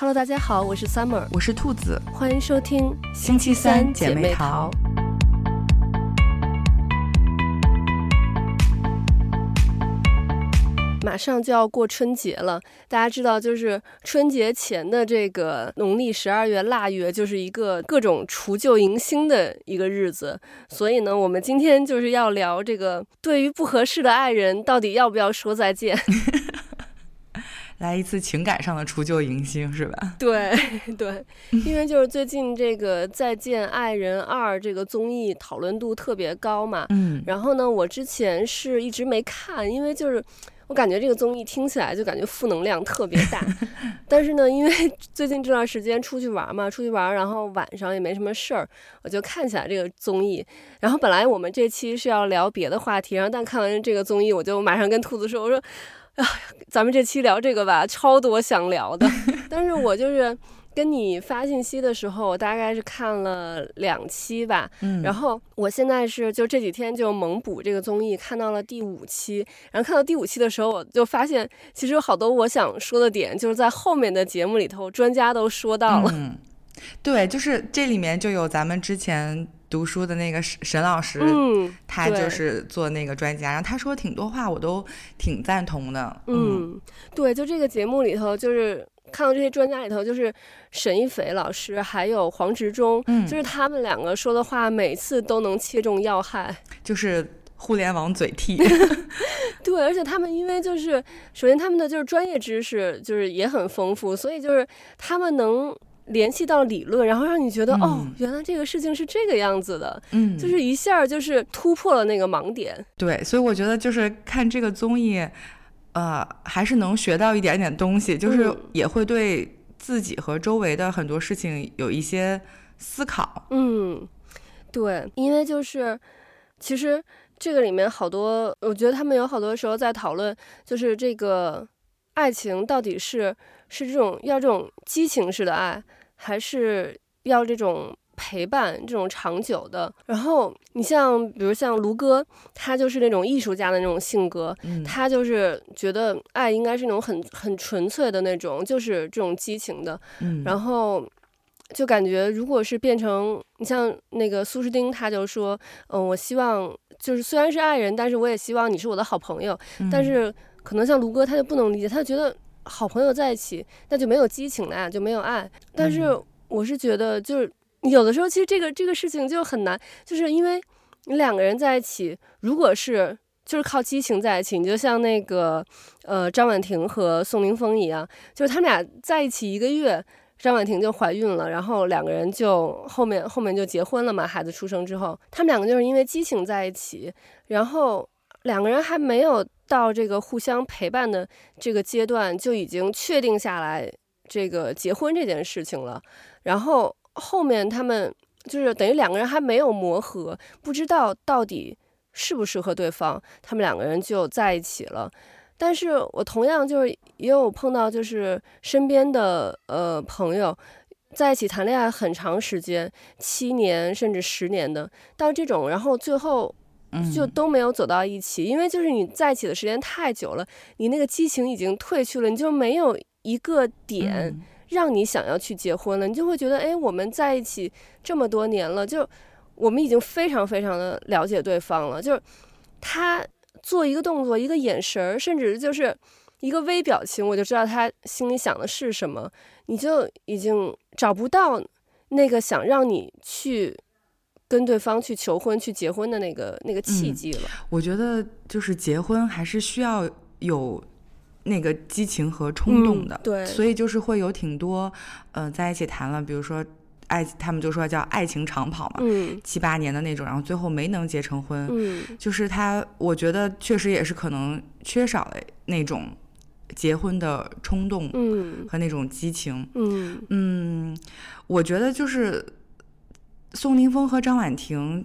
Hello，大家好，我是 Summer，我是兔子，欢迎收听星期三姐妹淘。马上就要过春节了，大家知道，就是春节前的这个农历十二月腊月，就是一个各种除旧迎新的一个日子。所以呢，我们今天就是要聊这个，对于不合适的爱人，到底要不要说再见？来一次情感上的除旧迎新，是吧？对 对，因为就是最近这个《再见爱人二》这个综艺讨论度特别高嘛。嗯。然后呢，我之前是一直没看，因为就是我感觉这个综艺听起来就感觉负能量特别大。但是呢，因为最近这段时间出去玩嘛，出去玩，然后晚上也没什么事儿，我就看起来这个综艺。然后本来我们这期是要聊别的话题，然后但看完这个综艺，我就马上跟兔子说，我说。啊，咱们这期聊这个吧，超多想聊的。但是我就是跟你发信息的时候，我大概是看了两期吧。嗯。然后我现在是就这几天就猛补这个综艺，看到了第五期。然后看到第五期的时候，我就发现其实有好多我想说的点，就是在后面的节目里头，专家都说到了。嗯。对，就是这里面就有咱们之前。读书的那个沈沈老师，嗯，他就是做那个专家，然后他说挺多话，我都挺赞同的。嗯，嗯对，就这个节目里头，就是看到这些专家里头，就是沈一斐老师还有黄执中，嗯，就是他们两个说的话，每次都能切中要害，就是互联网嘴替。对，而且他们因为就是首先他们的就是专业知识就是也很丰富，所以就是他们能。联系到理论，然后让你觉得、嗯、哦，原来这个事情是这个样子的，嗯，就是一下就是突破了那个盲点。对，所以我觉得就是看这个综艺，呃，还是能学到一点点东西，就是也会对自己和周围的很多事情有一些思考。嗯，对，因为就是其实这个里面好多，我觉得他们有好多时候在讨论，就是这个爱情到底是是这种要这种激情式的爱。还是要这种陪伴，这种长久的。然后你像，比如像卢哥，他就是那种艺术家的那种性格，嗯、他就是觉得爱应该是那种很很纯粹的那种，就是这种激情的。嗯、然后就感觉，如果是变成你像那个苏诗丁，他就说，嗯，我希望就是虽然是爱人，但是我也希望你是我的好朋友。嗯、但是可能像卢哥，他就不能理解，他就觉得。好朋友在一起，那就没有激情了呀，就没有爱。但是我是觉得，就是有的时候，其实这个这个事情就很难，就是因为你两个人在一起，如果是就是靠激情在一起，你就像那个呃张婉婷和宋宁峰一样，就是他们俩在一起一个月，张婉婷就怀孕了，然后两个人就后面后面就结婚了嘛。孩子出生之后，他们两个就是因为激情在一起，然后两个人还没有。到这个互相陪伴的这个阶段，就已经确定下来这个结婚这件事情了。然后后面他们就是等于两个人还没有磨合，不知道到底适不适合对方，他们两个人就在一起了。但是我同样就是也有碰到，就是身边的呃朋友在一起谈恋爱很长时间，七年甚至十年的，到这种，然后最后。就都没有走到一起，因为就是你在一起的时间太久了，你那个激情已经褪去了，你就没有一个点让你想要去结婚了，你就会觉得，哎，我们在一起这么多年了，就我们已经非常非常的了解对方了，就是他做一个动作，一个眼神儿，甚至就是一个微表情，我就知道他心里想的是什么，你就已经找不到那个想让你去。跟对方去求婚、去结婚的那个那个契机了。嗯，我觉得就是结婚还是需要有那个激情和冲动的。嗯，对，所以就是会有挺多，嗯、呃，在一起谈了，比如说爱，他们就说叫爱情长跑嘛，嗯，七八年的那种，然后最后没能结成婚，嗯，就是他，我觉得确实也是可能缺少了那种结婚的冲动，嗯，和那种激情，嗯嗯，我觉得就是。宋宁峰和张婉婷，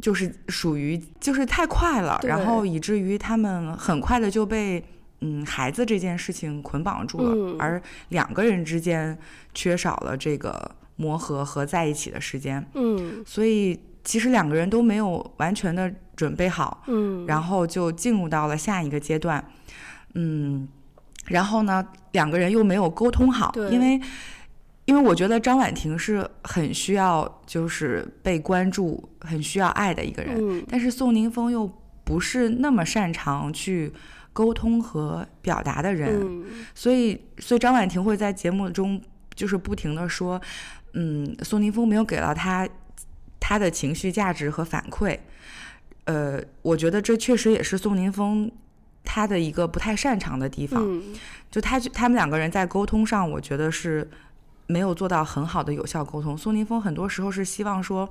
就是属于就是太快了，然后以至于他们很快的就被嗯孩子这件事情捆绑住了，嗯，而两个人之间缺少了这个磨合和在一起的时间，嗯，所以其实两个人都没有完全的准备好，嗯，然后就进入到了下一个阶段，嗯，然后呢，两个人又没有沟通好，因为因为我觉得张婉婷是很需要就是被关注、很需要爱的一个人，嗯、但是宋宁峰又不是那么擅长去沟通和表达的人，嗯、所以所以张婉婷会在节目中就是不停的说，嗯，宋宁峰没有给到他他的情绪价值和反馈，呃，我觉得这确实也是宋宁峰。他的一个不太擅长的地方，嗯、就他他们两个人在沟通上，我觉得是没有做到很好的有效沟通。苏宁峰很多时候是希望说，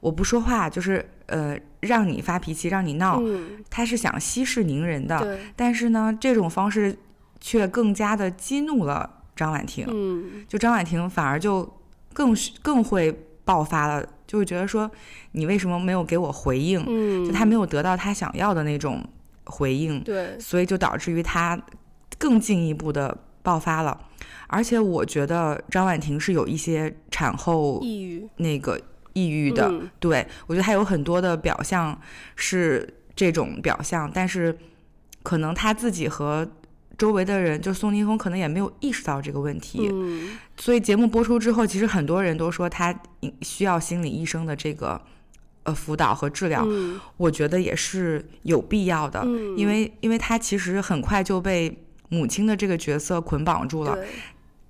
我不说话，就是呃让你发脾气，让你闹，嗯、他是想息事宁人的。对但是呢，这种方式却更加的激怒了张婉婷。嗯、就张婉婷反而就更更会爆发了，就会觉得说，你为什么没有给我回应？嗯、就他没有得到他想要的那种。回应，对，所以就导致于他更进一步的爆发了，而且我觉得张婉婷是有一些产后抑郁。那个抑郁的，嗯、对，我觉得她有很多的表象是这种表象，但是可能她自己和周围的人，就宋宁峰可能也没有意识到这个问题，嗯、所以节目播出之后，其实很多人都说她需要心理医生的这个。呃，辅导和治疗，嗯、我觉得也是有必要的，嗯、因为因为他其实很快就被母亲的这个角色捆绑住了。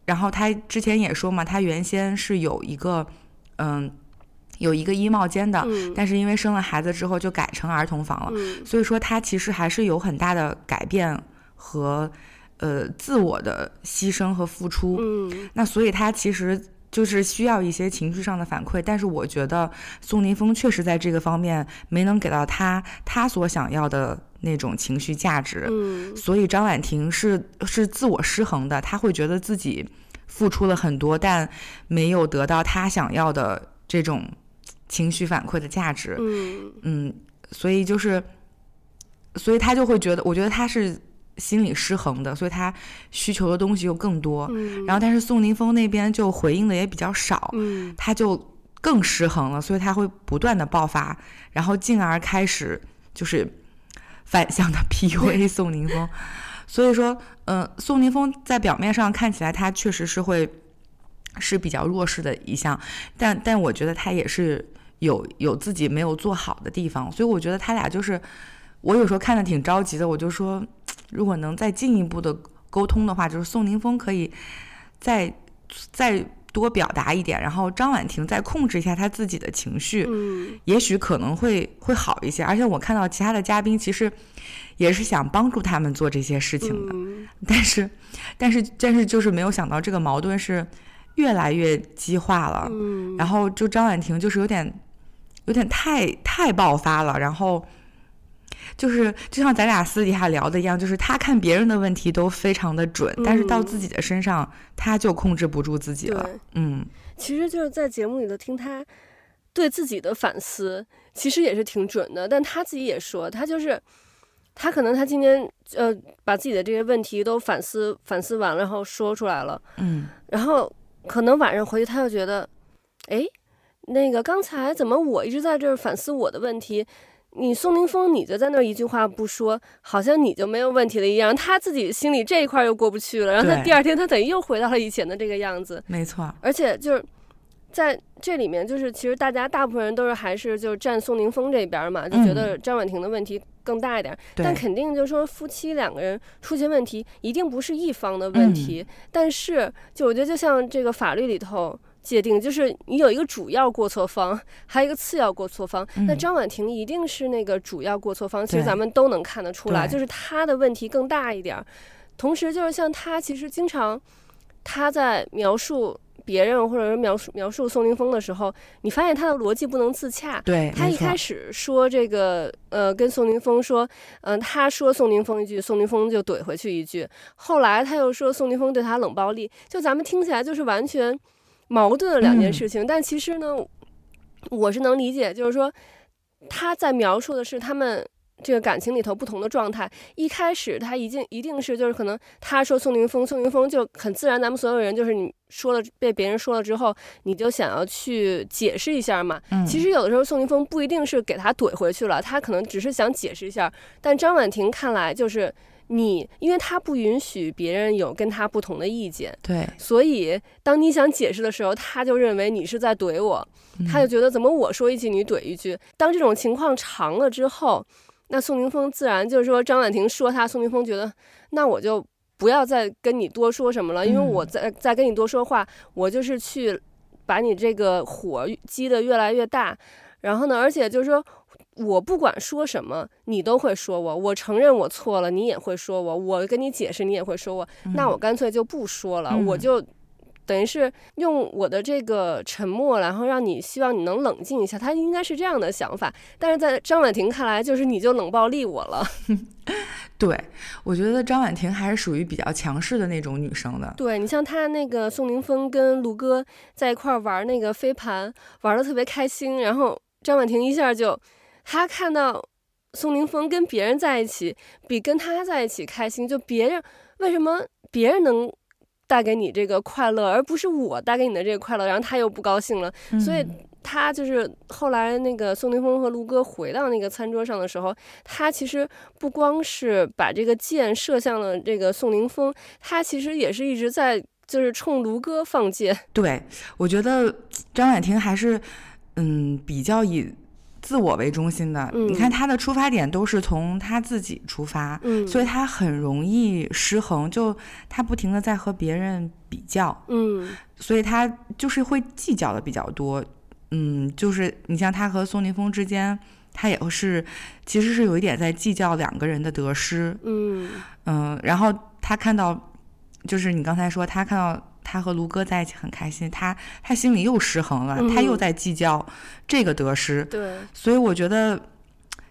然后他之前也说嘛，他原先是有一个嗯有一个衣帽间的，嗯、但是因为生了孩子之后就改成儿童房了，嗯、所以说他其实还是有很大的改变和呃自我的牺牲和付出。嗯、那所以他其实。就是需要一些情绪上的反馈，但是我觉得宋宁峰确实在这个方面没能给到他他所想要的那种情绪价值，嗯，所以张婉婷是是自我失衡的，她会觉得自己付出了很多，但没有得到她想要的这种情绪反馈的价值，嗯嗯，所以就是，所以她就会觉得，我觉得她是。心理失衡的，所以他需求的东西又更多。嗯、然后，但是宋宁峰那边就回应的也比较少，嗯、他就更失衡了，所以他会不断的爆发，然后进而开始就是反向的 PUA 宋宁峰。所以说，嗯、呃，宋宁峰在表面上看起来他确实是会是比较弱势的一项，但但我觉得他也是有有自己没有做好的地方，所以我觉得他俩就是我有时候看的挺着急的，我就说。如果能再进一步的沟通的话，就是宋宁峰可以再再多表达一点，然后张婉婷再控制一下她自己的情绪，嗯，也许可能会会好一些。而且我看到其他的嘉宾其实也是想帮助他们做这些事情的，嗯、但是但是但是就是没有想到这个矛盾是越来越激化了，嗯，然后就张婉婷就是有点有点太太爆发了，然后。就是就像咱俩私底下聊的一样，就是他看别人的问题都非常的准，嗯、但是到自己的身上他就控制不住自己了。嗯，其实就是在节目里头听他对自己的反思，其实也是挺准的。但他自己也说，他就是他可能他今天呃把自己的这些问题都反思反思完了，然后说出来了。嗯，然后可能晚上回去他又觉得，哎，那个刚才怎么我一直在这儿反思我的问题？你宋宁峰，你就在那儿一句话不说，好像你就没有问题了一样。他自己心里这一块又过不去了，然后他第二天他等于又回到了以前的这个样子。没错，而且就是在这里面，就是其实大家大部分人都是还是就是站宋宁峰这边嘛，就觉得张婉婷的问题更大一点。嗯、但肯定就是说夫妻两个人出现问题，一定不是一方的问题。嗯、但是就我觉得，就像这个法律里头。界定就是你有一个主要过错方，还有一个次要过错方。嗯、那张婉婷一定是那个主要过错方，其实咱们都能看得出来，就是她的问题更大一点。同时，就是像她其实经常，她在描述别人或者是描述描述宋宁峰的时候，你发现他的逻辑不能自洽。对，她一开始说这个呃，跟宋宁峰说，嗯、呃，他说宋宁峰一句，宋宁峰就怼回去一句。后来他又说宋宁峰对他冷暴力，就咱们听起来就是完全。矛盾的两件事情，嗯、但其实呢，我是能理解，就是说他在描述的是他们这个感情里头不同的状态。一开始他一定一定是就是可能他说宋宁峰，宋宁峰就很自然，咱们所有人就是你说了被别人说了之后，你就想要去解释一下嘛。嗯、其实有的时候宋宁峰不一定是给他怼回去了，他可能只是想解释一下。但张婉婷看来就是你，因为他不允许别人有跟他不同的意见，对，所以当你想解释的时候，他就认为你是在怼我，他就觉得怎么我说一句你怼一句。当这种情况长了之后，那宋宁峰自然就是说张婉婷说他，宋宁峰觉得那我就不要再跟你多说什么了，因为我在再跟你多说话，我就是去把你这个火激得越来越大。然后呢，而且就是说。我不管说什么，你都会说我。我承认我错了，你也会说我。我跟你解释，你也会说我。嗯、那我干脆就不说了，嗯、我就等于是用我的这个沉默，然后让你希望你能冷静一下。他应该是这样的想法，但是在张婉婷看来，就是你就冷暴力我了。对，我觉得张婉婷还是属于比较强势的那种女生的。对，你像她那个宋宁峰跟卢哥在一块玩那个飞盘，玩的特别开心，然后张婉婷一下就。他看到宋宁峰跟别人在一起，比跟他在一起开心。就别人为什么别人能带给你这个快乐，而不是我带给你的这个快乐？然后他又不高兴了，嗯、所以他就是后来那个宋宁峰和卢哥回到那个餐桌上的时候，他其实不光是把这个箭射向了这个宋宁峰，他其实也是一直在就是冲卢哥放箭。对，我觉得张婉婷还是嗯比较以。自我为中心的，嗯、你看他的出发点都是从他自己出发，嗯、所以他很容易失衡，就他不停的在和别人比较，嗯，所以他就是会计较的比较多，嗯，就是你像他和宋宁峰之间，他也是其实是有一点在计较两个人的得失，嗯。嗯，然后他看到，就是你刚才说他看到。他和卢哥在一起很开心，他他心里又失衡了，嗯、他又在计较这个得失，对，所以我觉得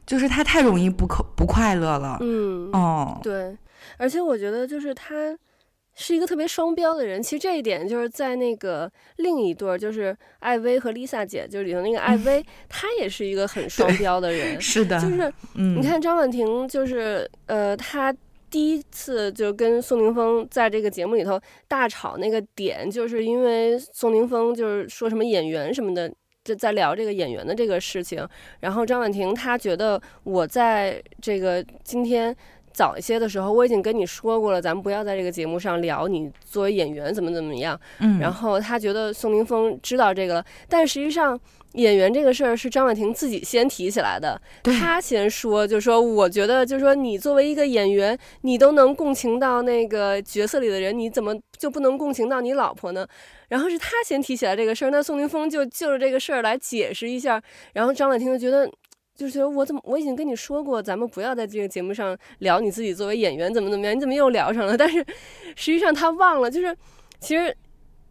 就是他太容易不可不快乐了，嗯。哦，对，而且我觉得就是他是一个特别双标的人，其实这一点就是在那个另一对儿，就是艾薇和 Lisa 姐，就是里头那个艾薇，嗯、她也是一个很双标的人，是的，就是、嗯、你看张婉婷，就是呃，她。第一次就跟宋宁峰在这个节目里头大吵那个点，就是因为宋宁峰就是说什么演员什么的，就在聊这个演员的这个事情。然后张婉婷她觉得我在这个今天早一些的时候，我已经跟你说过了，咱们不要在这个节目上聊你作为演员怎么怎么样。嗯。然后他觉得宋宁峰知道这个了，但实际上。演员这个事儿是张婉婷自己先提起来的，他先说，就说我觉得，就说你作为一个演员，你都能共情到那个角色里的人，你怎么就不能共情到你老婆呢？然后是他先提起来这个事儿，那宋宁峰就就着这个事儿来解释一下，然后张婉婷就觉得，就是我怎么我已经跟你说过，咱们不要在这个节目上聊你自己作为演员怎么怎么样，你怎么又聊上了？但是实际上他忘了，就是其实。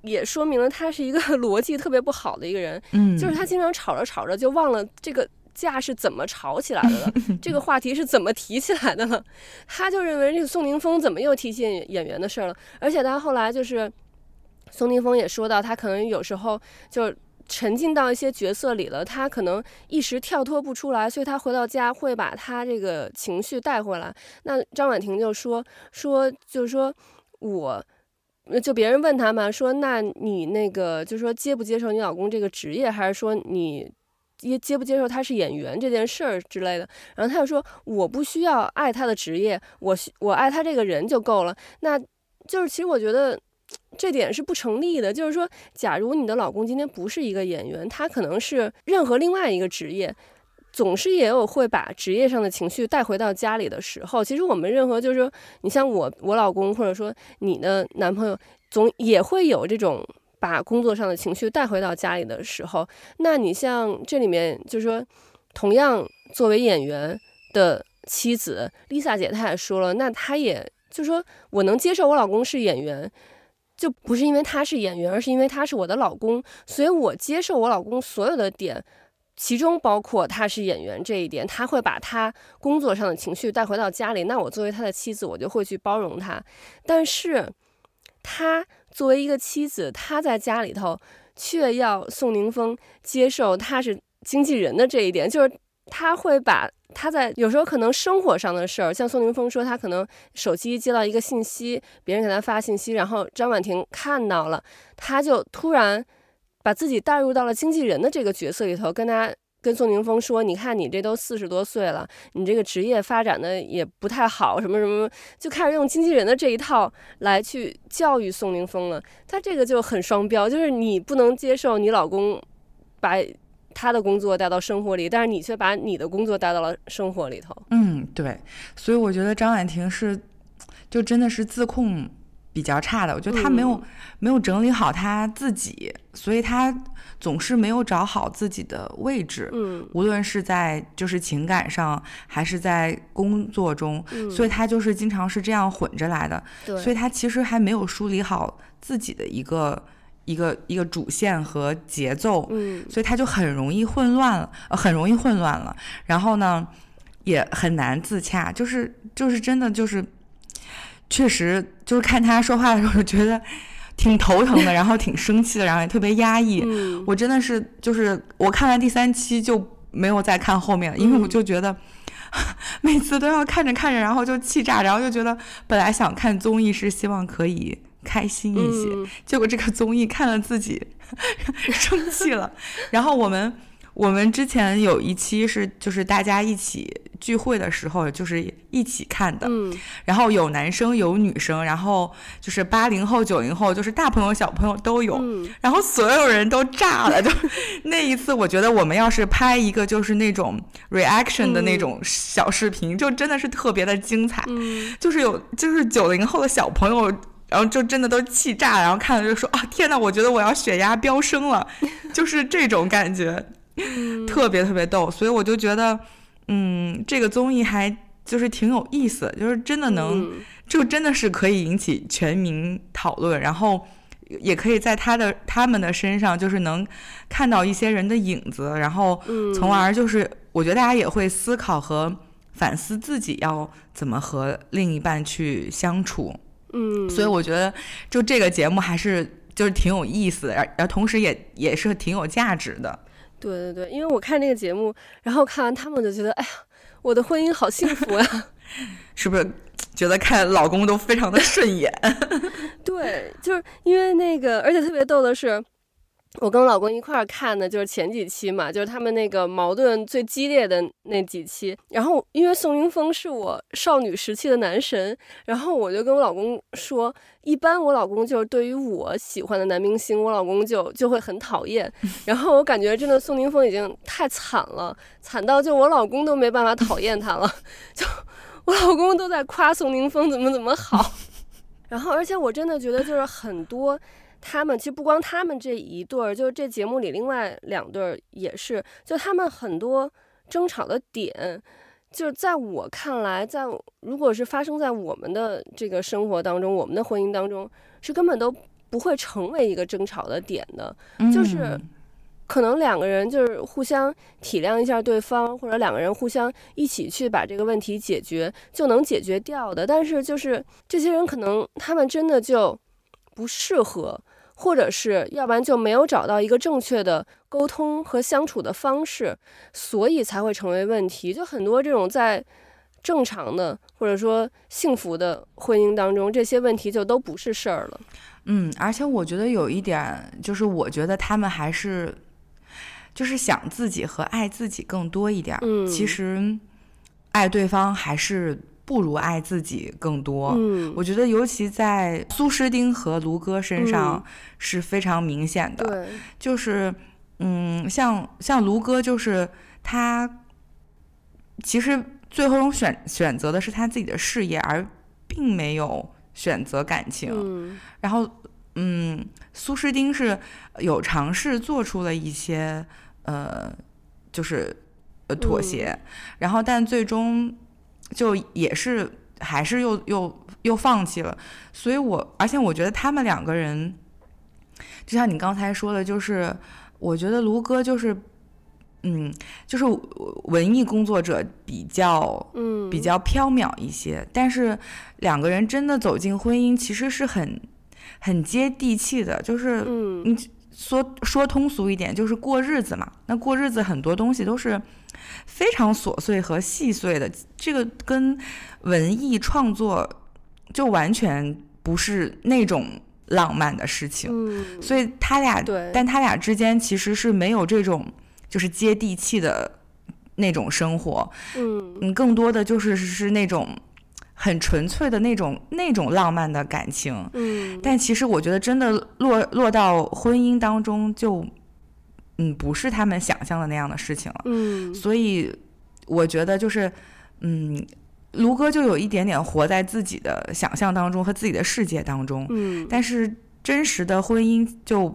也说明了他是一个 逻辑特别不好的一个人，嗯，就是他经常吵着吵着就忘了这个架是怎么吵起来的了，这个话题是怎么提起来的了，他就认为这个宋宁峰怎么又提起演员的事儿了，而且他后来就是宋宁峰也说到，他可能有时候就沉浸到一些角色里了，他可能一时跳脱不出来，所以他回到家会把他这个情绪带回来。那张婉婷就说说就是说我。就别人问他嘛，说那你那个就是说接不接受你老公这个职业，还是说你接接不接受他是演员这件事儿之类的？然后他就说我不需要爱他的职业，我需我爱他这个人就够了。那就是其实我觉得这点是不成立的。就是说，假如你的老公今天不是一个演员，他可能是任何另外一个职业。总是也有会把职业上的情绪带回到家里的时候。其实我们任何就是说，你像我，我老公，或者说你的男朋友，总也会有这种把工作上的情绪带回到家里的时候。那你像这里面，就是说，同样作为演员的妻子，Lisa 姐她也说了，那她也就说，我能接受我老公是演员，就不是因为他是演员，而是因为他是我的老公，所以我接受我老公所有的点。其中包括他是演员这一点，他会把他工作上的情绪带回到家里。那我作为他的妻子，我就会去包容他。但是，他作为一个妻子，他在家里头却要宋宁峰接受他是经纪人的这一点，就是他会把他在有时候可能生活上的事儿，像宋宁峰说，他可能手机接到一个信息，别人给他发信息，然后张婉婷看到了，他就突然。把自己带入到了经纪人的这个角色里头，跟他跟宋宁峰说：“你看你这都四十多岁了，你这个职业发展的也不太好，什么什么，就开始用经纪人的这一套来去教育宋宁峰了。他这个就很双标，就是你不能接受你老公把他的工作带到生活里，但是你却把你的工作带到了生活里头。嗯，对，所以我觉得张婉婷是，就真的是自控比较差的。我觉得她没有、嗯、没有整理好她自己，所以她。总是没有找好自己的位置，嗯，无论是在就是情感上，还是在工作中，嗯，所以她就是经常是这样混着来的，对，所以她其实还没有梳理好自己的一个一个一个主线和节奏，嗯，所以他就很容易混乱了，呃，很容易混乱了，然后呢，也很难自洽，就是就是真的就是，确实就是看他说话的时候就觉得。挺头疼的，然后挺生气的，然后也特别压抑。嗯、我真的是，就是我看完第三期就没有再看后面了，因为我就觉得、嗯、每次都要看着看着，然后就气炸，然后就觉得本来想看综艺是希望可以开心一些，嗯、结果这个综艺看了自己 生气了。然后我们我们之前有一期是就是大家一起。聚会的时候就是一起看的，嗯，然后有男生有女生，然后就是八零后九零后，就是大朋友小朋友都有，嗯，然后所有人都炸了，就那一次，我觉得我们要是拍一个就是那种 reaction 的那种小视频，嗯，就真的是特别的精彩，嗯，就是有就是九零后的小朋友，然后就真的都气炸，然后看了就说啊天呐，我觉得我要血压飙升了，就是这种感觉，嗯，特别特别逗，所以我就觉得。嗯，这个综艺还就是挺有意思，就是真的能，嗯、就真的是可以引起全民讨论，然后也可以在他的他们的身上，就是能看到一些人的影子，然后从而就是我觉得大家也会思考和反思自己要怎么和另一半去相处。嗯，所以我觉得就这个节目还是就是挺有意思的，而而同时也也是挺有价值的。对对对，因为我看这个节目，然后看完他们就觉得，哎呀，我的婚姻好幸福啊，是不是？觉得看老公都非常的顺眼。对，就是因为那个，而且特别逗的是。我跟我老公一块儿看的，就是前几期嘛，就是他们那个矛盾最激烈的那几期。然后因为宋宁峰是我少女时期的男神，然后我就跟我老公说，一般我老公就是对于我喜欢的男明星，我老公就就会很讨厌。然后我感觉真的宋宁峰已经太惨了，惨到就我老公都没办法讨厌他了，就我老公都在夸宋宁峰怎么怎么好。然后而且我真的觉得就是很多。他们其实不光他们这一对儿，就是这节目里另外两对儿也是，就他们很多争吵的点，就是在我看来，在如果是发生在我们的这个生活当中，我们的婚姻当中，是根本都不会成为一个争吵的点的，就是可能两个人就是互相体谅一下对方，或者两个人互相一起去把这个问题解决，就能解决掉的。但是就是这些人可能他们真的就不适合。或者是要不然就没有找到一个正确的沟通和相处的方式，所以才会成为问题。就很多这种在正常的或者说幸福的婚姻当中，这些问题就都不是事儿了。嗯，而且我觉得有一点，就是我觉得他们还是就是想自己和爱自己更多一点。嗯，其实爱对方还是。不如爱自己更多。嗯，我觉得尤其在苏诗丁和卢哥身上是非常明显的。对，就是，嗯，像像卢哥，就是他其实最后选选择的是他自己的事业，而并没有选择感情。嗯，然后，嗯，苏诗丁是有尝试做出了一些呃，就是呃妥协，嗯，然后但最终。就也是还是又又又放弃了，所以我而且我觉得他们两个人，就像你刚才说的，就是我觉得卢哥就是，嗯，就是文艺工作者比较嗯。比较飘渺一些，但是两个人真的走进婚姻，其实是很很接地气的，就是你说说通俗一点，就是过日子嘛。那过日子很多东西都是。非常琐碎和细碎的，这个跟文艺创作就完全不是那种浪漫的事情。嗯，所以他俩，但他俩之间其实是没有这种，就是接地气的那种生活，嗯嗯，更多的就是是那种很纯粹的那种那种浪漫的感情，嗯，但其实我觉得真的落落到婚姻当中就，嗯，不是他们想象的那样的事情了，嗯，所以我觉得就是，嗯，卢哥就有一点点活在自己的想象当中和自己的世界当中，嗯，但是真实的婚姻就。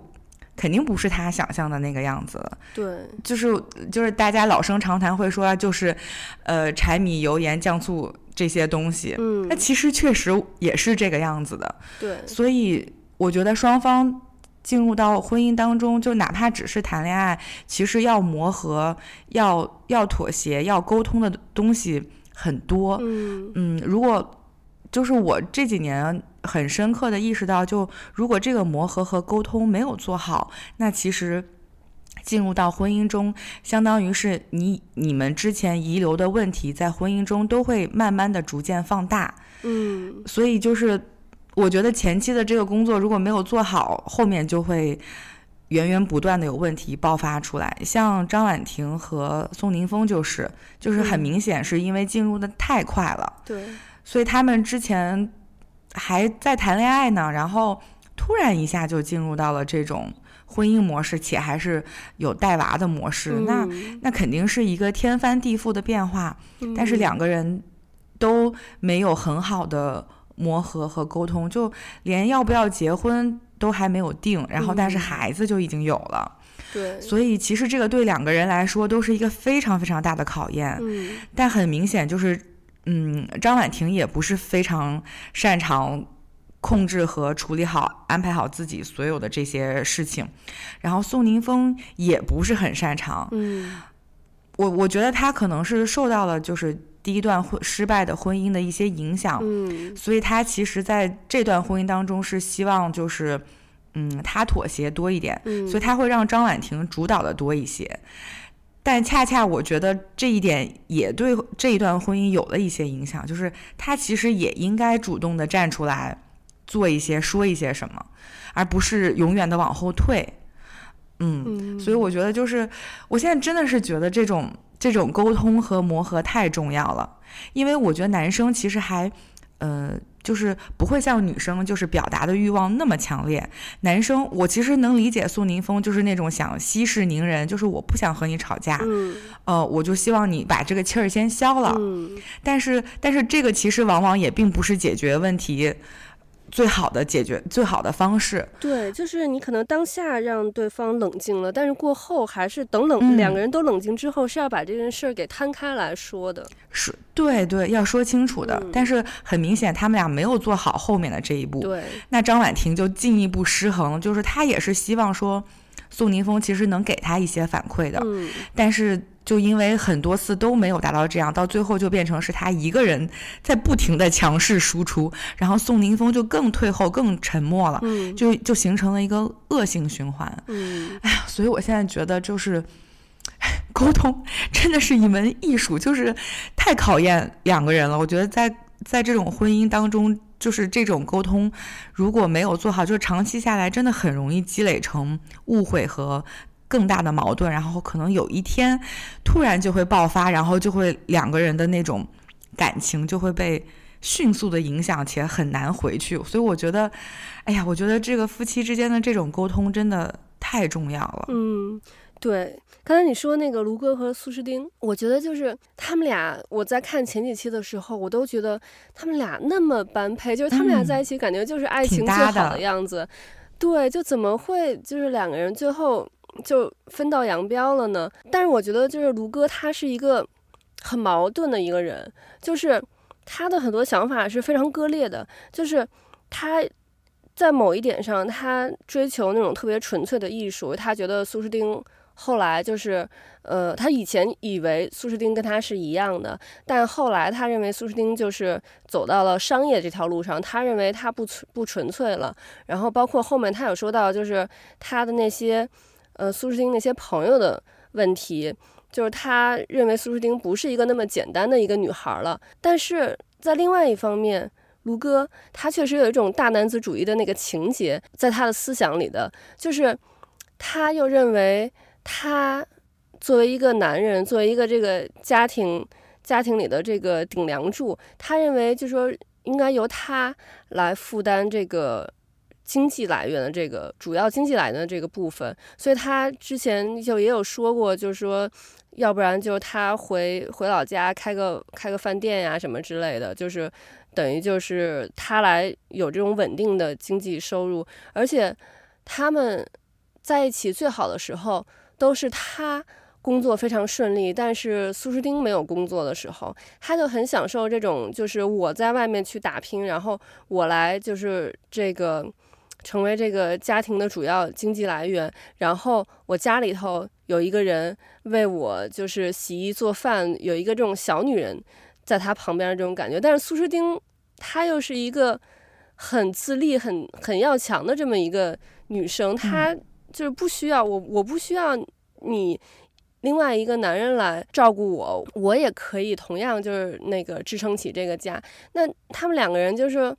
肯定不是他想象的那个样子了，对，就是就是大家老生常谈会说，就是，呃，柴米油盐酱醋这些东西，嗯，那其实确实也是这个样子的，对，所以我觉得双方进入到婚姻当中，就哪怕只是谈恋爱，其实要磨合、要要妥协、要沟通的东西很多，嗯。嗯，如果。就是我这几年很深刻的意识到，就如果这个磨合和沟通没有做好，那其实进入到婚姻中，相当于是你你们之前遗留的问题，在婚姻中都会慢慢的逐渐放大。嗯，所以就是我觉得前期的这个工作如果没有做好，后面就会源源不断的有问题爆发出来。像张婉婷和宋宁峰就是，就是很明显是因为进入的太快了。对。所以他们之前还在谈恋爱呢，然后突然一下就进入到了这种婚姻模式，且还是有带娃的模式，嗯、那那肯定是一个天翻地覆的变化。嗯、但是两个人都没有很好的磨合和沟通，就连要不要结婚都还没有定，然后但是孩子就已经有了。对、嗯，所以其实这个对两个人来说都是一个非常非常大的考验。嗯，但很明显就是。嗯，张婉婷也不是非常擅长控制和处理好、安排好自己所有的这些事情，然后宋宁峰也不是很擅长。嗯，我我觉得他可能是受到了就是第一段婚失败的婚姻的一些影响，嗯，所以他其实在这段婚姻当中是希望就是嗯他妥协多一点，嗯，所以他会让张婉婷主导的多一些。但恰恰我觉得这一点也对这一段婚姻有了一些影响，就是他其实也应该主动的站出来，做一些说一些什么，而不是永远的往后退。嗯，嗯，所以我觉得就是我现在真的是觉得这种这种沟通和磨合太重要了，因为我觉得男生其实还，呃。就是不会像女生，就是表达的欲望那么强烈。男生，我其实能理解宋宁峰，就是那种想息事宁人，就是我不想和你吵架，嗯，呃，我就希望你把这个气儿先消了。嗯，但是，但是这个其实往往也并不是解决问题最好的解决最好的方式。对，就是你可能当下让对方冷静了，但是过后还是等冷、嗯、两个人都冷静之后，是要把这件事儿给摊开来说的。是，对对，要说清楚的。嗯、但是很明显，他们俩没有做好后面的这一步。对，那张婉婷就进一步失衡，就是她也是希望说，宋宁峰其实能给她一些反馈的，嗯，但是。就因为很多次都没有达到这样，到最后就变成是他一个人在不停的强势输出，然后宋宁峰就更退后、更沉默了，嗯，就就形成了一个恶性循环。嗯，哎呀，所以我现在觉得就是沟通 真的是一门艺术，就是太考验两个人了。我觉得在在这种婚姻当中，就是这种沟通如果没有做好，就是长期下来真的很容易积累成误会和。更大的矛盾，然后可能有一天突然就会爆发，然后就会两个人的那种感情就会被迅速的影响，且很难回去。所以我觉得，哎呀，我觉得这个夫妻之间的这种沟通真的太重要了。嗯，对。刚才你说那个卢哥和苏诗丁，我觉得就是他们俩，我在看前几期的时候，我都觉得他们俩那么般配，就是他们俩在一起，感觉就是爱情最好的样子。嗯、对，就怎么会就是两个人最后。就分道扬镳了呢。但是我觉得，就是卢哥他是一个很矛盾的一个人，就是他的很多想法是非常割裂的。就是他在某一点上，他追求那种特别纯粹的艺术。他觉得苏诗丁后来就是，呃，他以前以为苏诗丁跟他是一样的，但后来他认为苏诗丁就是走到了商业这条路上，他认为他不纯不纯粹了。然后包括后面他有说到，就是他的那些。呃，苏诗丁那些朋友的问题，就是他认为苏诗丁不是一个那么简单的一个女孩了。但是在另外一方面，卢哥他确实有一种大男子主义的那个情节在他的思想里的，就是他又认为他作为一个男人，作为一个这个家庭家庭里的这个顶梁柱，他认为就说应该由他来负担这个经济来源的这个主要经济来源的这个部分，所以他之前就也有说过，就是说。要不然就是他回回老家开个开个饭店呀什么之类的，就是等于就是他来有这种稳定的经济收入，而且他们在一起最好的时候都是他工作非常顺利，但是苏诗丁没有工作的时候，他就很享受这种就是我在外面去打拼，然后我来就是这个。成为这个家庭的主要经济来源，然后我家里头有一个人为我就是洗衣做饭，有一个这种小女人在她旁边的这种感觉。但是苏诗丁她又是一个很自立、很很要强的这么一个女生，她就是不需要我，我不需要你另外一个男人来照顾我，我也可以同样就是那个支撑起这个家。那他们两个人就是。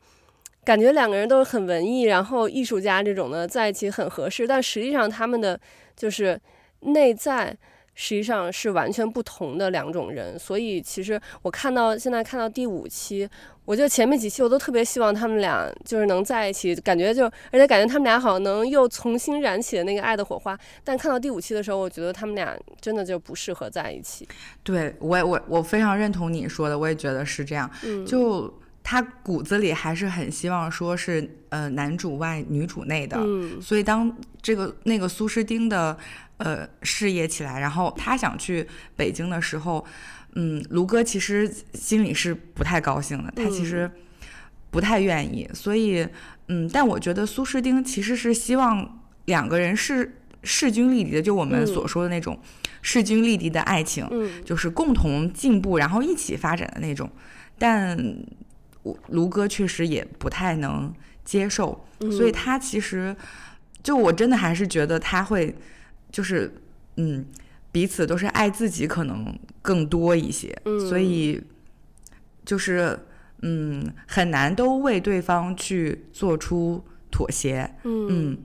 感觉两个人都是很文艺，然后艺术家这种的在一起很合适，但实际上他们的就是内在实际上是完全不同的两种人。所以其实我看到现在看到第五期，我觉得前面几期我都特别希望他们俩就是能在一起，感觉就而且感觉他们俩好像能又重新燃起了那个爱的火花。但看到第五期的时候，我觉得他们俩真的就不适合在一起。对，我也我我非常认同你说的，我也觉得是这样。嗯，就。他骨子里还是很希望说是呃男主外女主内的，嗯，所以当这个那个苏诗丁的呃事业起来，然后他想去北京的时候，嗯，卢哥其实心里是不太高兴的，他其实不太愿意，嗯，所以嗯，但我觉得苏诗丁其实是希望两个人是势均力敌的，就我们所说的那种势均力敌的爱情，嗯，就是共同进步，然后一起发展的那种，但。卢哥确实也不太能接受，所以他其实就我真的还是觉得他会就是嗯，彼此都是爱自己可能更多一些，所以就是嗯，很难都为对方去做出妥协，嗯，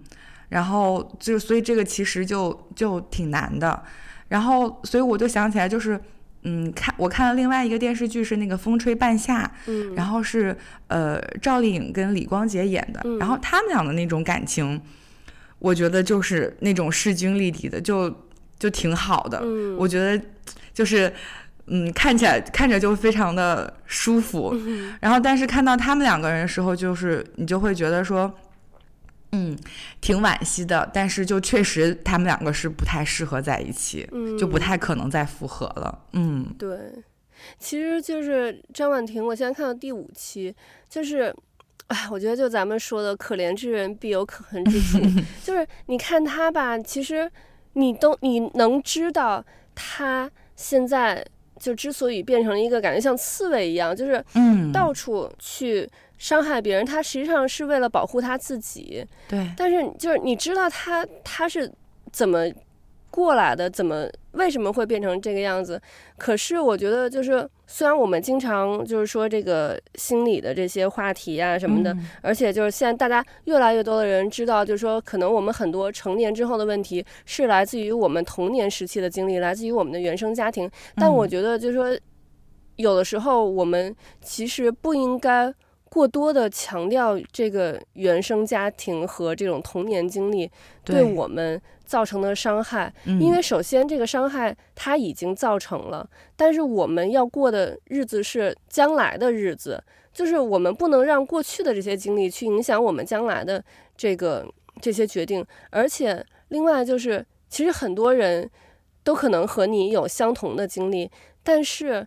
然后就所以这个其实就就挺难的，然后所以我就想起来就是。嗯，看我看了另外一个电视剧是那个《风吹半夏》，嗯，然后是呃赵丽颖跟李光洁演的，嗯，然后他们俩的那种感情，我觉得就是那种势均力敌的，就就挺好的，嗯，我觉得就是嗯看起来看着就非常的舒服，嗯，然后但是看到他们两个人的时候，就是你就会觉得说。嗯，挺惋惜的，但是就确实他们两个是不太适合在一起，嗯，就不太可能再复合了。嗯，对，其实就是张婉婷，我现在看到第五期，就是，哎，我觉得就咱们说的“可怜之人必有可恨之处”，就是你看他吧，其实你都你能知道他现在就之所以变成了一个感觉像刺猬一样，就是嗯，到处去。伤害别人，他实际上是为了保护他自己。对，但是就是你知道他他是怎么过来的，怎么为什么会变成这个样子？可是我觉得，就是虽然我们经常就是说这个心理的这些话题啊什么的，嗯，而且就是现在大家越来越多的人知道，就是说可能我们很多成年之后的问题是来自于我们童年时期的经历，来自于我们的原生家庭。但我觉得，就是说有的时候我们其实不应该。过多的强调这个原生家庭和这种童年经历对我们造成的伤害，因为首先这个伤害它已经造成了，但是我们要过的日子是将来的日子，就是我们不能让过去的这些经历去影响我们将来的这个这些决定，而且另外就是，其实很多人都可能和你有相同的经历，但是。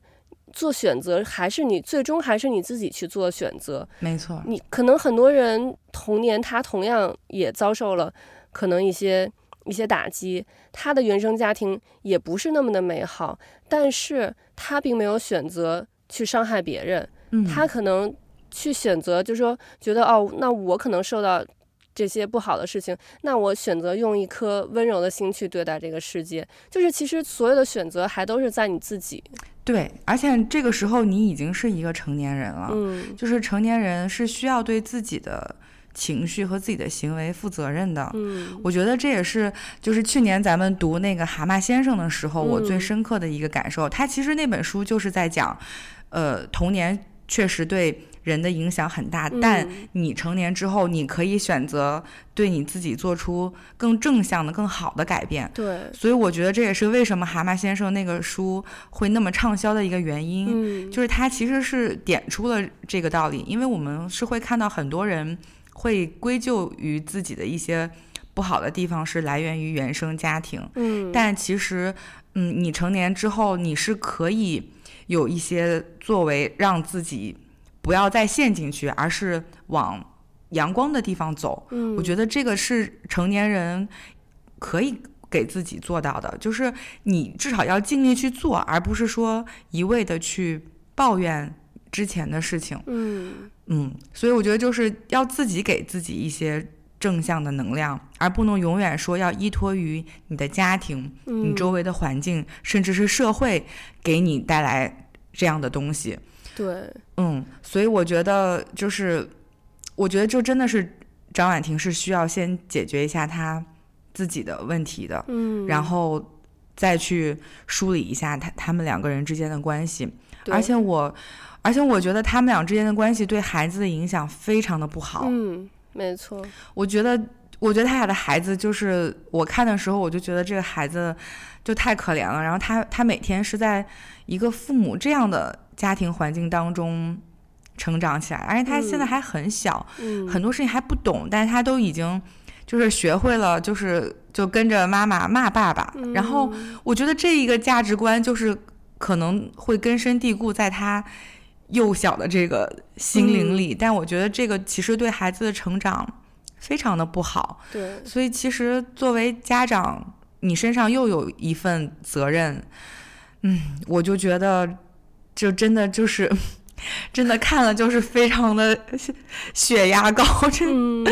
做选择还是你最终还是你自己去做选择，没错。你可能很多人童年他同样也遭受了可能一些一些打击，他的原生家庭也不是那么的美好，但是他并没有选择去伤害别人，嗯，他可能去选择就是说觉得哦，那我可能受到。这些不好的事情，那我选择用一颗温柔的心去对待这个世界。就是其实所有的选择还都是在你自己。对，而且这个时候你已经是一个成年人了。嗯，就是成年人是需要对自己的情绪和自己的行为负责任的。嗯，我觉得这也是就是去年咱们读那个《蛤蟆先生》的时候，我最深刻的一个感受。他其实那本书就是在讲，呃，童年确实对。人的影响很大，但你成年之后，你可以选择对你自己做出更正向的、更好的改变。对，所以我觉得这也是为什么蛤蟆先生那个书会那么畅销的一个原因，嗯，就是它其实是点出了这个道理。因为我们是会看到很多人会归咎于自己的一些不好的地方是来源于原生家庭，嗯，但其实，嗯，你成年之后，你是可以有一些作为，让自己。不要再陷进去，而是往阳光的地方走。嗯，我觉得这个是成年人可以给自己做到的，就是你至少要尽力去做，而不是说一味的去抱怨之前的事情。嗯嗯，所以我觉得就是要自己给自己一些正向的能量，而不能永远说要依托于你的家庭、嗯、你周围的环境，甚至是社会给你带来这样的东西。对，嗯，所以我觉得就是，我觉得就真的是张婉婷是需要先解决一下她自己的问题的，嗯，然后再去梳理一下他他们两个人之间的关系。而且我，而且我觉得他们俩之间的关系对孩子的影响非常的不好。嗯，没错。我觉得，我觉得他俩的孩子就是我看的时候，我就觉得这个孩子就太可怜了。然后他他每天是在一个父母这样的。家庭环境当中成长起来，而且他现在还很小，嗯，很多事情还不懂，但是他都已经就是学会了，就是就跟着妈妈骂爸爸。嗯，然后我觉得这一个价值观就是可能会根深蒂固在他幼小的这个心灵里，嗯，但我觉得这个其实对孩子的成长非常的不好。对，所以其实作为家长，你身上又有一份责任。嗯，我就觉得。就真的就是，真的看了就是非常的血压高，嗯，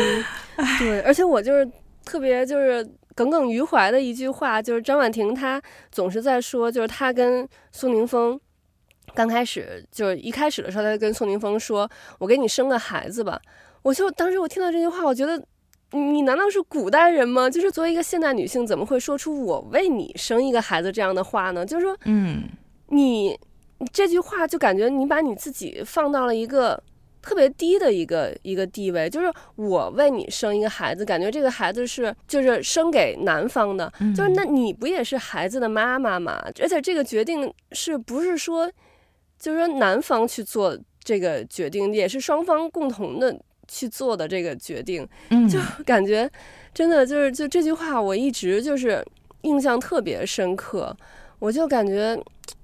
对，而且我就是特别就是耿耿于怀的一句话，就是张婉婷她总是在说，就是她跟宋宁峰刚开始就是一开始的时候，她就跟宋宁峰说：“我给你生个孩子吧。”我就当时我听到这句话，我觉得你难道是古代人吗？就是作为一个现代女性，怎么会说出“我为你生一个孩子”这样的话呢？就是说，嗯，你。这句话就感觉你把你自己放到了一个特别低的一个一个地位，就是我为你生一个孩子，感觉这个孩子是就是生给男方的，就是那你不也是孩子的妈妈吗？而且这个决定是不是说就是说男方去做这个决定，也是双方共同的去做的这个决定，就感觉真的就是就这句话我一直就是印象特别深刻，我就感觉。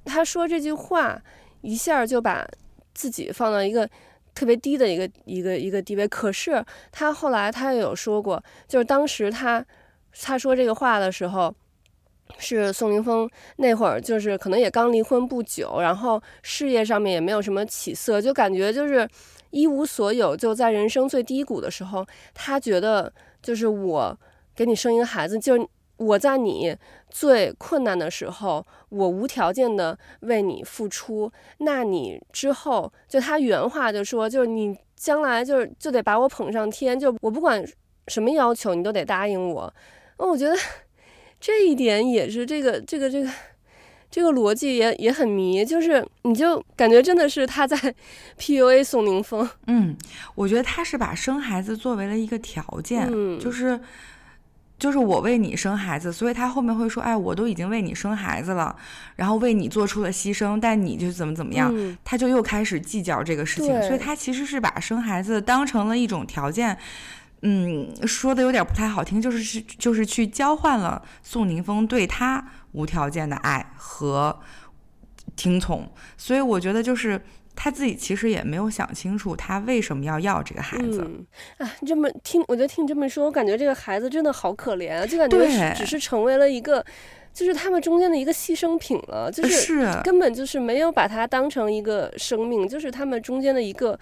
他说这句话，一下就把自己放到一个特别低的一个一个一个地位。可是他后来他也有说过，就是当时他他说这个话的时候，是宋宁峰那会儿就是可能也刚离婚不久，然后事业上面也没有什么起色，就感觉就是一无所有，就在人生最低谷的时候，他觉得就是我给你生一个孩子，就。我在你最困难的时候，我无条件的为你付出，那你之后就他原话就说，就是你将来就是就得把我捧上天，就我不管什么要求，你都得答应我。那我觉得这一点也是这个这个这个这个逻辑也也很迷，就是你就感觉真的是他在 PUA 宋宁峰。嗯，我觉得他是把生孩子作为了一个条件，嗯，就是。就是我为你生孩子，所以他后面会说，哎，我都已经为你生孩子了，然后为你做出了牺牲，但你就怎么怎么样，嗯、他就又开始计较这个事情，所以他其实是把生孩子当成了一种条件，嗯，说的有点不太好听，就是是就是去交换了宋宁峰对他无条件的爱和听从，所以我觉得就是。他自己其实也没有想清楚，他为什么要要这个孩子。嗯，啊，这么听，我觉得听你这么说，我感觉这个孩子真的好可怜啊，就感觉只是成为了一个，就是他们中间的一个牺牲品了，就是根本就是没有把他当成一个生命，就是他们中间的一个，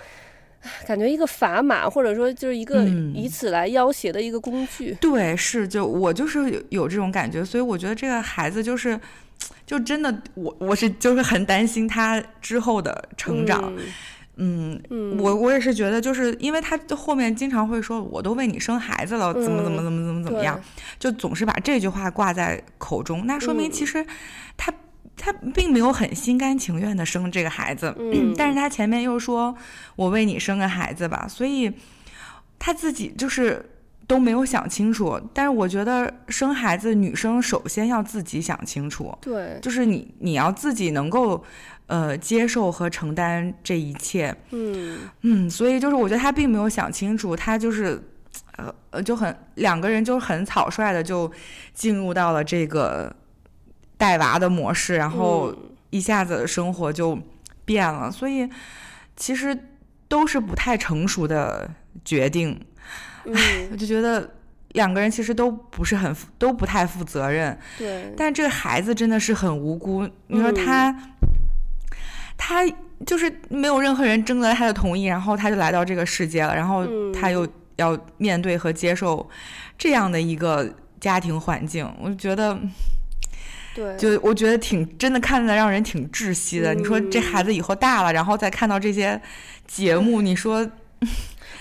感觉一个砝码，或者说就是一个以此来要挟的一个工具。嗯、对，是，就我就是有有这种感觉，所以我觉得这个孩子就是。就真的，我我是就是很担心他之后的成长，嗯，嗯，我我也是觉得，就是因为他后面经常会说，我都为你生孩子了，怎么怎么怎么怎么怎么样，就总是把这句话挂在口中，那说明其实他他并没有很心甘情愿的生这个孩子，但是他前面又说我为你生个孩子吧，所以他自己就是。都没有想清楚，但是我觉得生孩子，女生首先要自己想清楚，对，就是你你要自己能够，呃，接受和承担这一切，嗯。嗯，所以就是我觉得他并没有想清楚，他就是，呃呃，就很两个人就很草率的就进入到了这个带娃的模式，然后一下子生活就变了，嗯，所以其实都是不太成熟的决定。唉，我就觉得两个人其实都不是很都不太负责任。对。但这个孩子真的是很无辜。你说他，嗯、他就是没有任何人征得他的同意，然后他就来到这个世界了，然后他又要面对和接受这样的一个家庭环境，我就觉得，对，就我觉得挺真的，看着让人挺窒息的。嗯、你说这孩子以后大了，然后再看到这些节目，你说。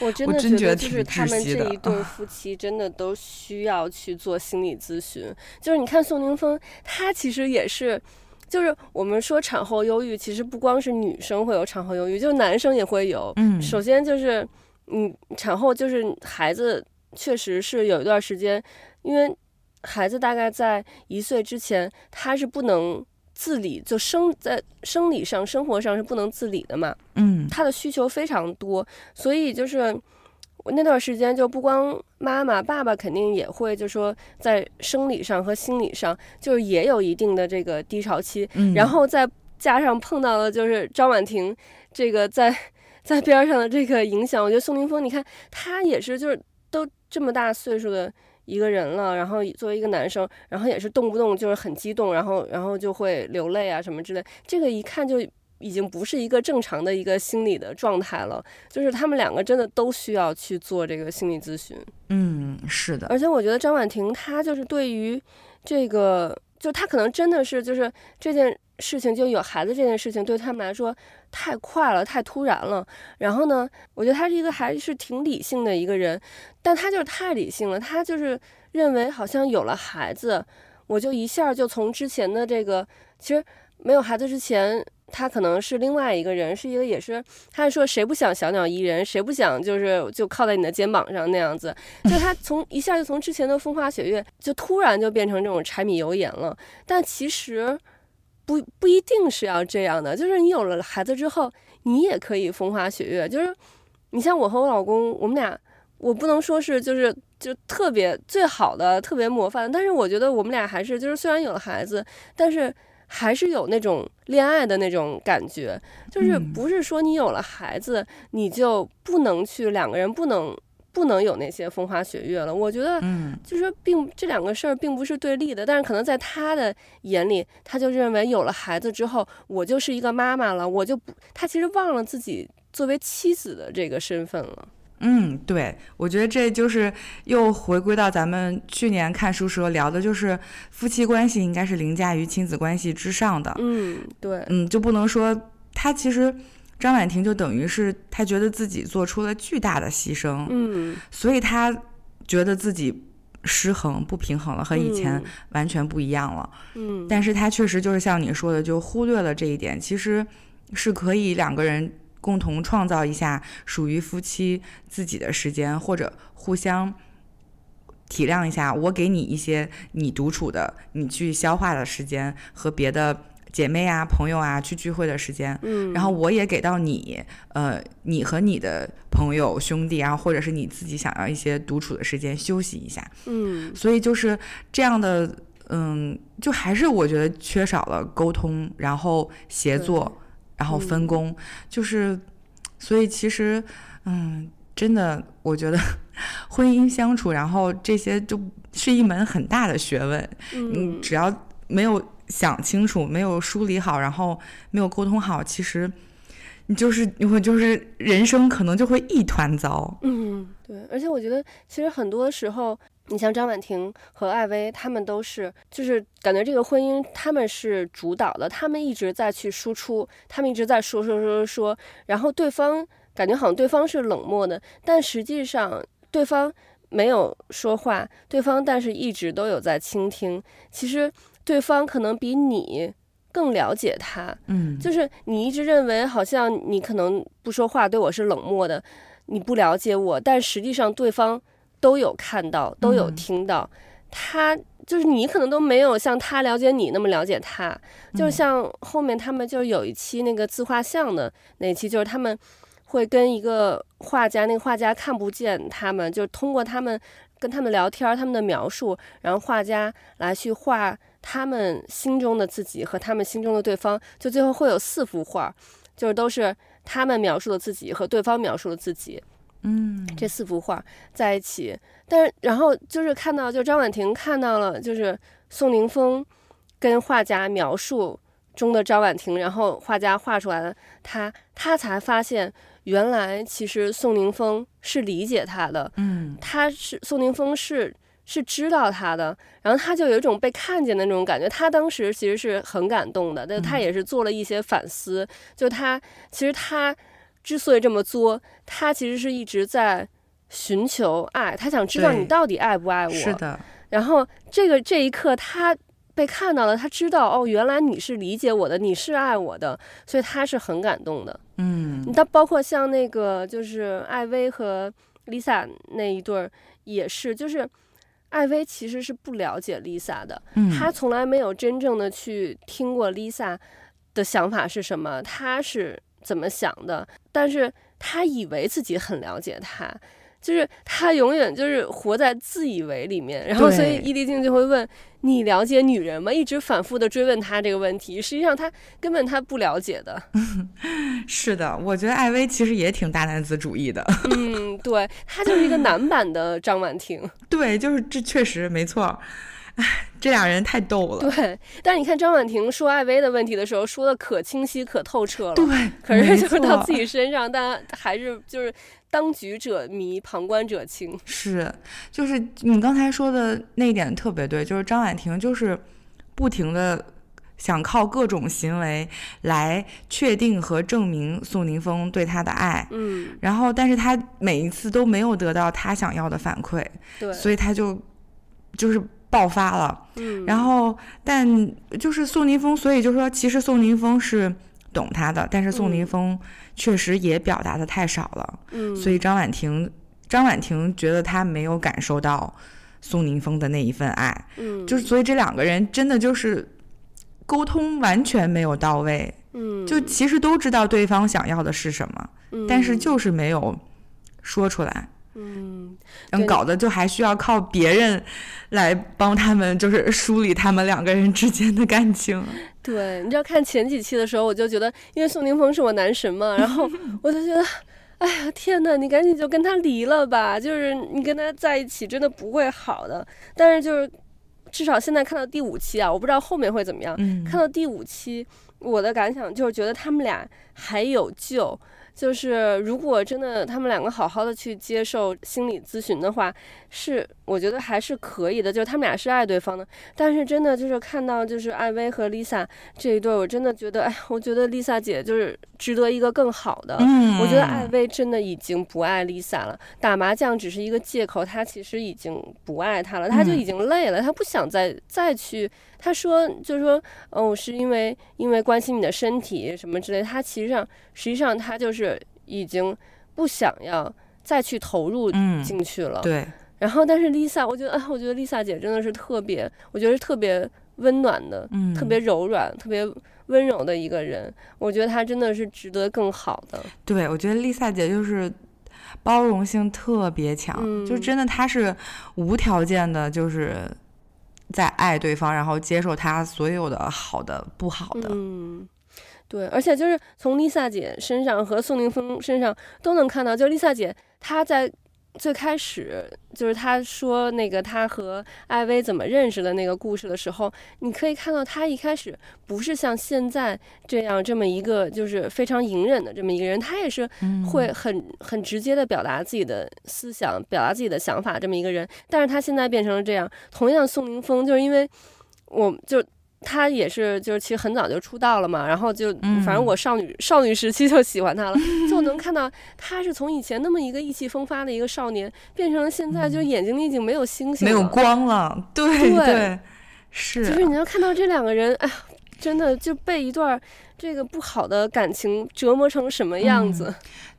我真的觉得，就是他们这一对夫妻真的都需要去做心理咨询。就是你看宋宁峰，他其实也是，就是我们说产后忧郁，其实不光是女生会有产后忧郁，就是男生也会有。嗯，首先就是，嗯，产后就是孩子确实是有一段时间，因为孩子大概在一岁之前，他是不能。自理就生在生理上、生活上是不能自理的嘛，嗯，他的需求非常多，所以就是我那段时间就不光妈妈、爸爸肯定也会，就说在生理上和心理上就是也有一定的这个低潮期，嗯，然后再加上碰到了就是张婉婷这个在在边上的这个影响，我觉得宋宁峰，你看他也是就是都这么大岁数的。一个人了，然后作为一个男生，然后也是动不动就是很激动，然后然后就会流泪啊什么之类，这个一看就已经不是一个正常的一个心理的状态了，就是他们两个真的都需要去做这个心理咨询。嗯，是的。而且我觉得张婉婷她就是对于这个，就她可能真的是就是这件事情就有孩子这件事情对他们来说太快了，太突然了。然后呢，我觉得他是一个还是挺理性的一个人，但他就是太理性了。他就是认为好像有了孩子，我就一下就从之前的这个，其实没有孩子之前，他可能是另外一个人，是一个也是，他说谁不想小鸟依人，谁不想就是就靠在你的肩膀上那样子。就他从一下就从之前的风花雪月，就突然就变成这种柴米油盐了。但其实。不不一定是要这样的，就是你有了孩子之后，你也可以风花雪月。就是你像我和我老公，我们俩，我不能说是就是就特别最好的、特别模范，但是我觉得我们俩还是就是虽然有了孩子，但是还是有那种恋爱的那种感觉。就是不是说你有了孩子，你就不能去两个人不能。不能有那些风花雪月了。我觉得，嗯，就是并这两个事儿并不是对立的，但是可能在他的眼里，他就认为有了孩子之后，我就是一个妈妈了，我就不，他其实忘了自己作为妻子的这个身份了。嗯，对，我觉得这就是又回归到咱们去年看书时候聊的，就是夫妻关系应该是凌驾于亲子关系之上的。嗯，对，嗯，就不能说他其实。张婉婷就等于是她觉得自己做出了巨大的牺牲，嗯，所以她觉得自己失衡不平衡了，和以前完全不一样了，嗯，但是她确实就是像你说的，就忽略了这一点，其实是可以两个人共同创造一下属于夫妻自己的时间，或者互相体谅一下，我给你一些你独处的、你去消化的时间和别的。姐妹啊，朋友啊，去聚会的时间，嗯，然后我也给到你，呃，你和你的朋友兄弟啊，或者是你自己想要一些独处的时间休息一下，嗯，所以就是这样的，嗯，就还是我觉得缺少了沟通，然后协作，然后分工，嗯，就是，所以其实，嗯，真的，我觉得婚姻相处，然后这些就是一门很大的学问，嗯，只要没有。想清楚，没有梳理好，然后没有沟通好，其实你就是你会就是人生可能就会一团糟。嗯，对，而且我觉得其实很多时候你像张婉婷和艾薇，他们都是，就是感觉这个婚姻他们是主导的，他们一直在去输出，他们一直在说说说说说，然后对方感觉好像对方是冷漠的，但实际上对方没有说话，对方但是一直都有在倾听。其实对方可能比你更了解他，嗯，就是你一直认为好像你可能不说话，对我是冷漠的，你不了解我，但实际上对方。都有看到，都有听到，嗯、他就是你可能都没有像他了解你那么了解他，嗯、就像后面他们就有一期那个自画像的那一期，就是他们会跟一个画家，那个画家看不见他们，就是通过他们跟他们聊天，他们的描述，然后画家来去画他们心中的自己和他们心中的对方，就最后会有四幅画，就是都是他们描述的自己和对方描述的自己。嗯，这四幅画在一起，但是然后就是看到，就张婉婷看到了，就是宋宁峰跟画家描述中的张婉婷，然后画家画出来了他，他才发现原来其实宋宁峰是理解他的，嗯，他是宋宁峰是是知道他的，然后他就有一种被看见的那种感觉，他当时其实是很感动的，但他也是做了一些反思，就他其实他。之所以这么作，他其实是一直在寻求爱，他想知道你到底爱不爱我。是的。然后这个这一刻，他被看到了，他知道哦，原来你是理解我的，你是爱我的，所以他是很感动的。嗯。他包括像那个就是艾薇和 Lisa 那一对儿也是，就是艾薇其实是不了解 Lisa 的，嗯，他从来没有真正的去听过 Lisa 的想法是什么，她是。怎么想的？但是她以为自己很了解他，就是他永远就是活在自以为里面。然后，所以伊丽静就会问：“你了解女人吗？”一直反复的追问他这个问题。实际上，他根本他不了解的。是的，我觉得艾薇其实也挺大男子主义的。嗯，对，他就是一个男版的张婉婷。对，就是这确实没错。唉，这俩人太逗了。对，但是你看张婉婷说艾薇的问题的时候，说的可清晰、可透彻了。对，可是就是到自己身上，但还是就是当局者迷，旁观者清。是，就是你刚才说的那一点特别对，就是张婉婷就是不停的想靠各种行为来确定和证明宋宁峰对她的爱。嗯，然后但是她每一次都没有得到她想要的反馈。对，所以她就就是。爆发了，嗯，然后但就是宋宁峰，所以就说其实宋宁峰是懂他的，但是宋宁峰确实也表达的太少了，嗯，所以张婉婷张婉婷觉得他没有感受到宋宁峰的那一份爱，嗯，就是所以这两个人真的就是沟通完全没有到位，嗯，就其实都知道对方想要的是什么，嗯，但是就是没有说出来。嗯，然后搞得就还需要靠别人来帮他们，就是梳理他们两个人之间的感情。对，你知道看前几期的时候，我就觉得，因为宋宁峰是我男神嘛，然后 我就觉得，哎呀，天呐，你赶紧就跟他离了吧，就是你跟他在一起真的不会好的。但是就是至少现在看到第五期啊，我不知道后面会怎么样。嗯，看到第五期，我的感想就是觉得他们俩还有救。就是如果真的他们两个好好的去接受心理咨询的话，是我觉得还是可以的。就是他们俩是爱对方的，但是真的就是看到就是艾薇和 Lisa 这一对，我真的觉得，哎，我觉得 Lisa 姐就是值得一个更好的。嗯，我觉得艾薇真的已经不爱 Lisa 了，打麻将只是一个借口，她其实已经不爱他了，她就已经累了，她不想再再去。她说，就是说，嗯哦，是因为因为关心你的身体什么之类。她其实上，实际上她就是已经不想要再去投入进去了。嗯、对。然后，但是 Lisa，我觉得，啊，我觉得 Lisa 姐真的是特别，我觉得是特别温暖的，嗯，特别柔软、特别温柔的一个人。我觉得她真的是值得更好的。对，我觉得 Lisa 姐就是包容性特别强，嗯、就真的她是无条件的，就是。在爱对方，然后接受他所有的好的、不好的。嗯，对，而且就是从 Lisa 姐身上和宋宁峰身上都能看到，就 Lisa 姐她在最开始就是他说那个他和艾薇怎么认识的那个故事的时候，你可以看到他一开始不是像现在这样这么一个就是非常隐忍的这么一个人，他也是会很很直接的表达自己的思想，表达自己的想法这么一个人。但是他现在变成了这样。同样，宋宁峰就是因为我就。他也是，就是其实很早就出道了嘛，然后就反正我少女、嗯、少女时期就喜欢他了，就能看到他是从以前那么一个意气风发的一个少年，变成了现在就眼睛里已经没有星星了，没有光了。对对，对，是。就是你能看到这两个人，哎呀，真的就被一段这个不好的感情折磨成什么样子。嗯、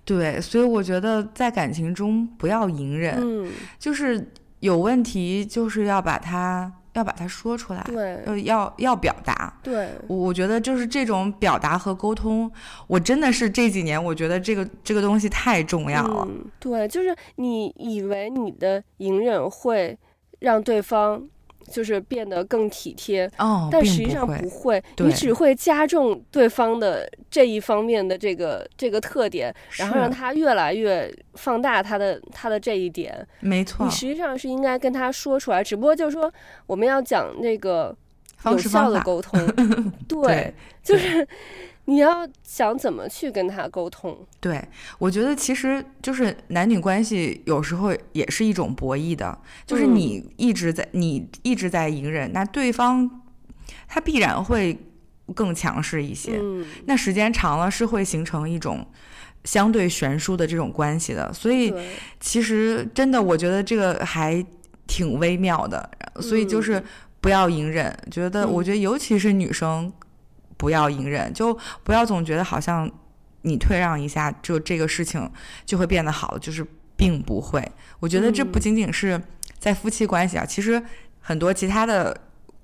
对，所以我觉得在感情中不要隐忍，嗯，就是有问题就是要把它。要把它说出来，对，呃，要要表达，对，我觉得就是这种表达和沟通，我真的是这几年我觉得这个这个东西太重要了。嗯，对，就是你以为你的隐忍会让对方。就是变得更体贴，哦，但实际上不会，不会，你只会加重对方的这一方面的这个这个特点，然后让他越来越放大他的他的这一点。没错，你实际上是应该跟他说出来，只不过就是说我们要讲那个有效的沟通，对，对，就是。你要想怎么去跟他沟通？对，我觉得其实就是男女关系有时候也是一种博弈的，就是你一直在、嗯、你一直在隐忍，那对方他必然会更强势一些。嗯，那时间长了是会形成一种相对悬殊的这种关系的。所以其实真的，我觉得这个还挺微妙的。所以就是不要隐忍，嗯、觉得我觉得尤其是女生。不要隐忍，就不要总觉得好像你退让一下，就这个事情就会变得好，就是并不会。我觉得这不仅仅是在夫妻关系啊，嗯、其实很多其他的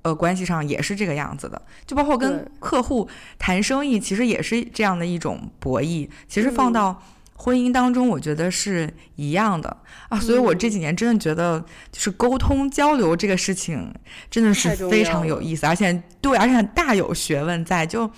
呃关系上也是这个样子的，就包括跟客户谈生意，其实也是这样的一种博弈。其实放到。婚姻当中，我觉得是一样的啊，所以我这几年真的觉得，就是沟通交流这个事情真的是非常有意思，而且对，而且大有学问在，就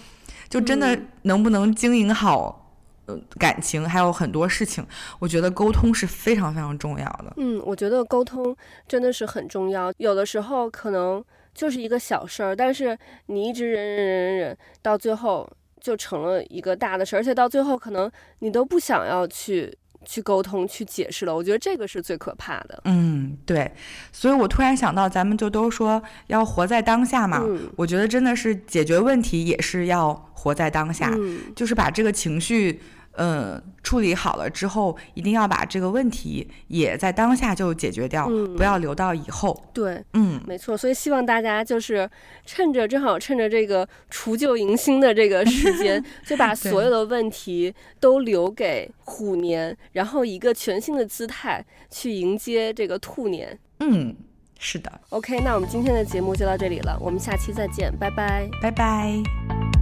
就真的能不能经营好呃感情，还有很多事情，我觉得沟通是非常非常重要的。嗯，我觉得沟通真的是很重要，有的时候可能就是一个小事儿，但是你一直忍忍忍忍忍，到最后。就成了一个大的事，而且到最后可能你都不想要去去沟通、去解释了。我觉得这个是最可怕的。嗯，对。所以我突然想到，咱们就都说要活在当下嘛。嗯。我觉得真的是解决问题也是要活在当下，嗯。就是把这个情绪。嗯，处理好了之后，一定要把这个问题也在当下就解决掉，嗯、不要留到以后。对，嗯，没错。所以希望大家就是趁着正好趁着这个除旧迎新的这个时间，就把所有的问题都留给虎年，然后以一个全新的姿态去迎接这个兔年。嗯，是的。OK，那我们今天的节目就到这里了，我们下期再见，拜拜，拜拜。